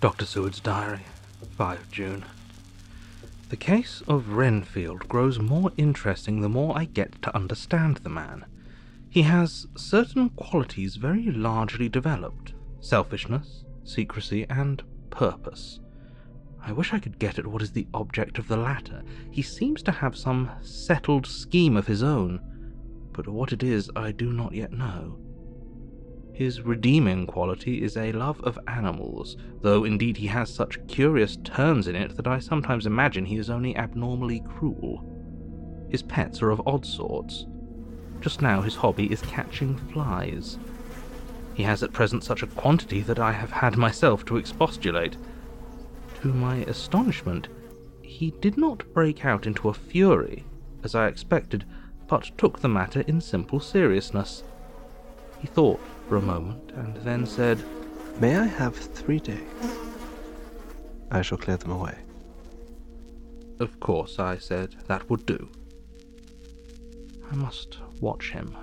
Dr. Seward's Diary, 5 June. The case of Renfield grows more interesting the more I get to understand the man. He has certain qualities very largely developed selfishness, secrecy, and purpose. I wish I could get at what is the object of the latter. He seems to have some settled scheme of his own, but what it is I do not yet know. His redeeming quality is a love of animals, though indeed he has such curious turns in it that I sometimes imagine he is only abnormally cruel. His pets are of odd sorts. Just now his hobby is catching flies. He has at present such a quantity that I have had myself to expostulate. To my astonishment, he did not break out into a fury, as I expected, but took the matter in simple seriousness. He thought for a moment, and then said, May I have three days? I shall clear them away. Of course, I said, that would do. I must watch him